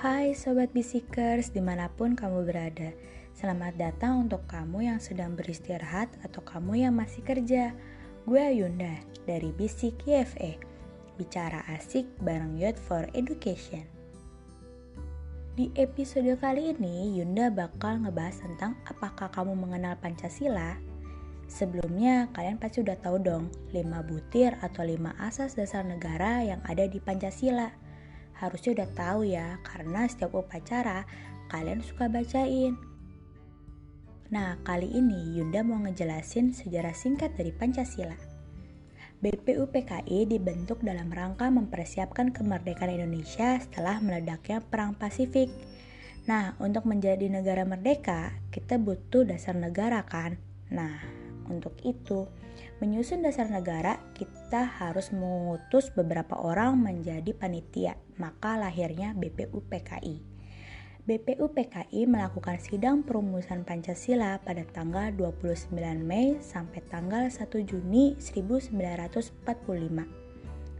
Hai Sobat Bisikers di mana pun kamu berada Selamat datang untuk kamu yang sedang beristirahat atau kamu yang masih kerja. Gue Ayunda dari Bisik YFE Bicara asik bareng Youth for Education. Di episode kali ini Yunda bakal ngebahas tentang apakah kamu mengenal Pancasila. Sebelumnya, kalian pasti udah tahu dong 5 butir atau 5 asas dasar negara yang ada di Pancasila. Harusnya udah tahu ya, karena setiap upacara kalian suka bacain. Nah, kali ini Yunda mau ngejelasin sejarah singkat dari Pancasila. BPUPKI dibentuk dalam rangka mempersiapkan kemerdekaan Indonesia setelah meledaknya Perang Pasifik. Nah, untuk menjadi negara merdeka, kita butuh dasar negara kan? Nah, untuk itu, menyusun dasar negara, kita harus mengutus beberapa orang menjadi panitia, maka lahirnya BPUPKI. BPUPKI melakukan sidang perumusan Pancasila pada tanggal 29 Mei sampai tanggal 1 Juni 1945.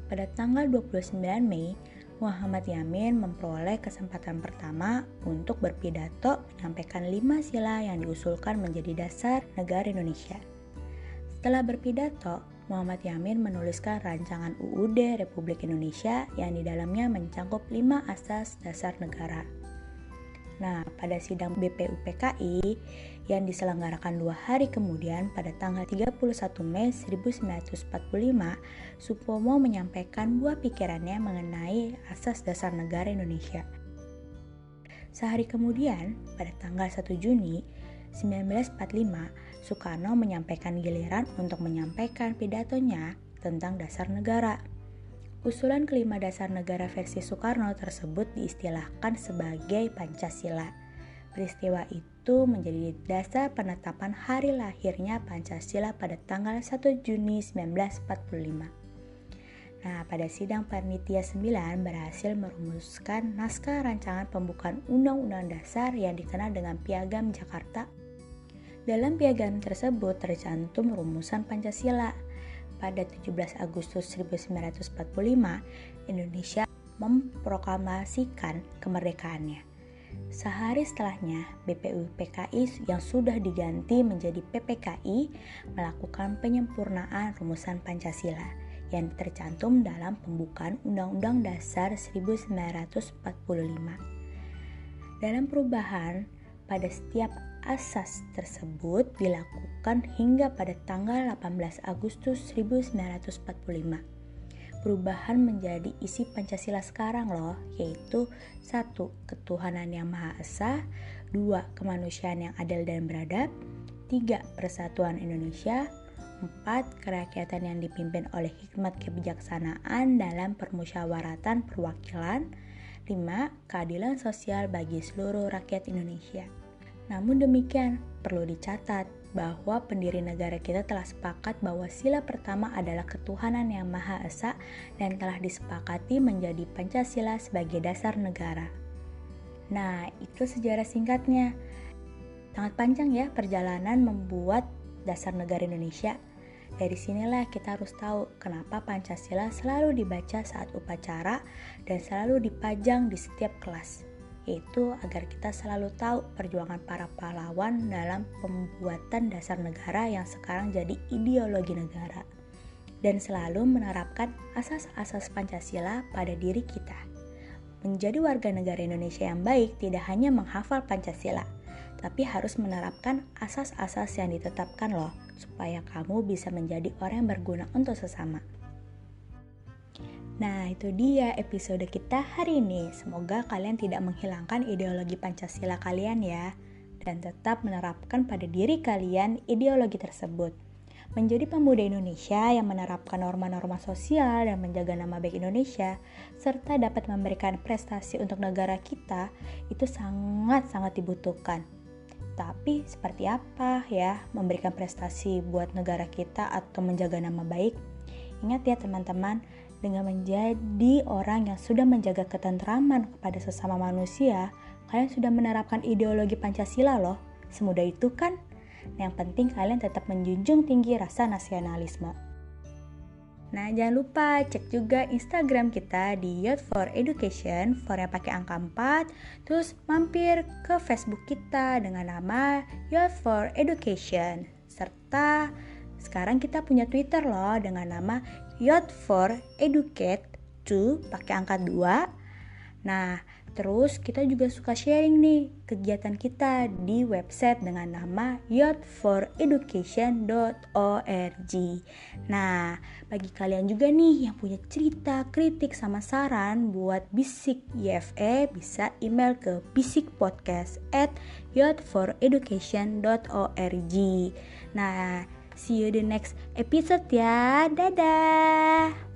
Pada tanggal 29 Mei, Muhammad Yamin memperoleh kesempatan pertama untuk berpidato menyampaikan lima sila yang diusulkan menjadi dasar negara Indonesia. Setelah berpidato, Muhammad Yamin menuliskan rancangan UUD Republik Indonesia yang di dalamnya mencangkup lima asas dasar negara. Nah, pada sidang BPUPKI yang diselenggarakan dua hari kemudian pada tanggal 31 Mei 1945, Supomo menyampaikan dua pikirannya mengenai asas dasar negara Indonesia. Sehari kemudian, pada tanggal 1 Juni 1945, Soekarno menyampaikan giliran untuk menyampaikan pidatonya tentang dasar negara. Usulan kelima dasar negara versi Soekarno tersebut diistilahkan sebagai Pancasila. Peristiwa itu menjadi dasar penetapan hari lahirnya Pancasila pada tanggal 1 Juni 1945. Nah, pada sidang panitia 9 berhasil merumuskan naskah rancangan pembukaan Undang-Undang Dasar yang dikenal dengan Piagam Jakarta dalam piagam tersebut tercantum rumusan Pancasila. Pada 17 Agustus 1945, Indonesia memproklamasikan kemerdekaannya. Sehari setelahnya, BPUPKI yang sudah diganti menjadi PPKI melakukan penyempurnaan rumusan Pancasila yang tercantum dalam pembukaan Undang-Undang Dasar 1945. Dalam perubahan pada setiap asas tersebut dilakukan hingga pada tanggal 18 Agustus 1945. Perubahan menjadi isi Pancasila sekarang loh, yaitu satu Ketuhanan yang Maha Esa, dua Kemanusiaan yang adil dan beradab, tiga Persatuan Indonesia, empat Kerakyatan yang dipimpin oleh hikmat kebijaksanaan dalam permusyawaratan perwakilan, lima Keadilan sosial bagi seluruh rakyat Indonesia. Namun demikian, perlu dicatat bahwa pendiri negara kita telah sepakat bahwa sila pertama adalah ketuhanan yang Maha Esa dan telah disepakati menjadi Pancasila sebagai dasar negara. Nah, itu sejarah singkatnya. Sangat panjang ya perjalanan membuat dasar negara Indonesia. Dari sinilah kita harus tahu kenapa Pancasila selalu dibaca saat upacara dan selalu dipajang di setiap kelas yaitu agar kita selalu tahu perjuangan para pahlawan dalam pembuatan dasar negara yang sekarang jadi ideologi negara dan selalu menerapkan asas-asas Pancasila pada diri kita. Menjadi warga negara Indonesia yang baik tidak hanya menghafal Pancasila, tapi harus menerapkan asas-asas yang ditetapkan loh, supaya kamu bisa menjadi orang yang berguna untuk sesama. Nah, itu dia episode kita hari ini. Semoga kalian tidak menghilangkan ideologi Pancasila kalian ya, dan tetap menerapkan pada diri kalian ideologi tersebut. Menjadi pemuda Indonesia yang menerapkan norma-norma sosial dan menjaga nama baik Indonesia, serta dapat memberikan prestasi untuk negara kita, itu sangat-sangat dibutuhkan. Tapi seperti apa ya memberikan prestasi buat negara kita atau menjaga nama baik? Ingat ya teman-teman, dengan menjadi orang yang sudah menjaga ketentraman kepada sesama manusia, kalian sudah menerapkan ideologi Pancasila loh. Semudah itu kan? Yang penting kalian tetap menjunjung tinggi rasa nasionalisme. Nah, jangan lupa cek juga Instagram kita di Youth for Education, for yang pakai angka 4. Terus mampir ke Facebook kita dengan nama Youth for Education. Serta sekarang kita punya Twitter loh dengan nama Youth for Educate 2 pakai angka 2. Nah, Terus kita juga suka sharing nih kegiatan kita di website dengan nama youthforeducation.org. Nah, bagi kalian juga nih yang punya cerita, kritik sama saran buat Bisik YFE bisa email ke bisikpodcast at youthforeducation.org. Nah, see you the next episode ya. Dadah.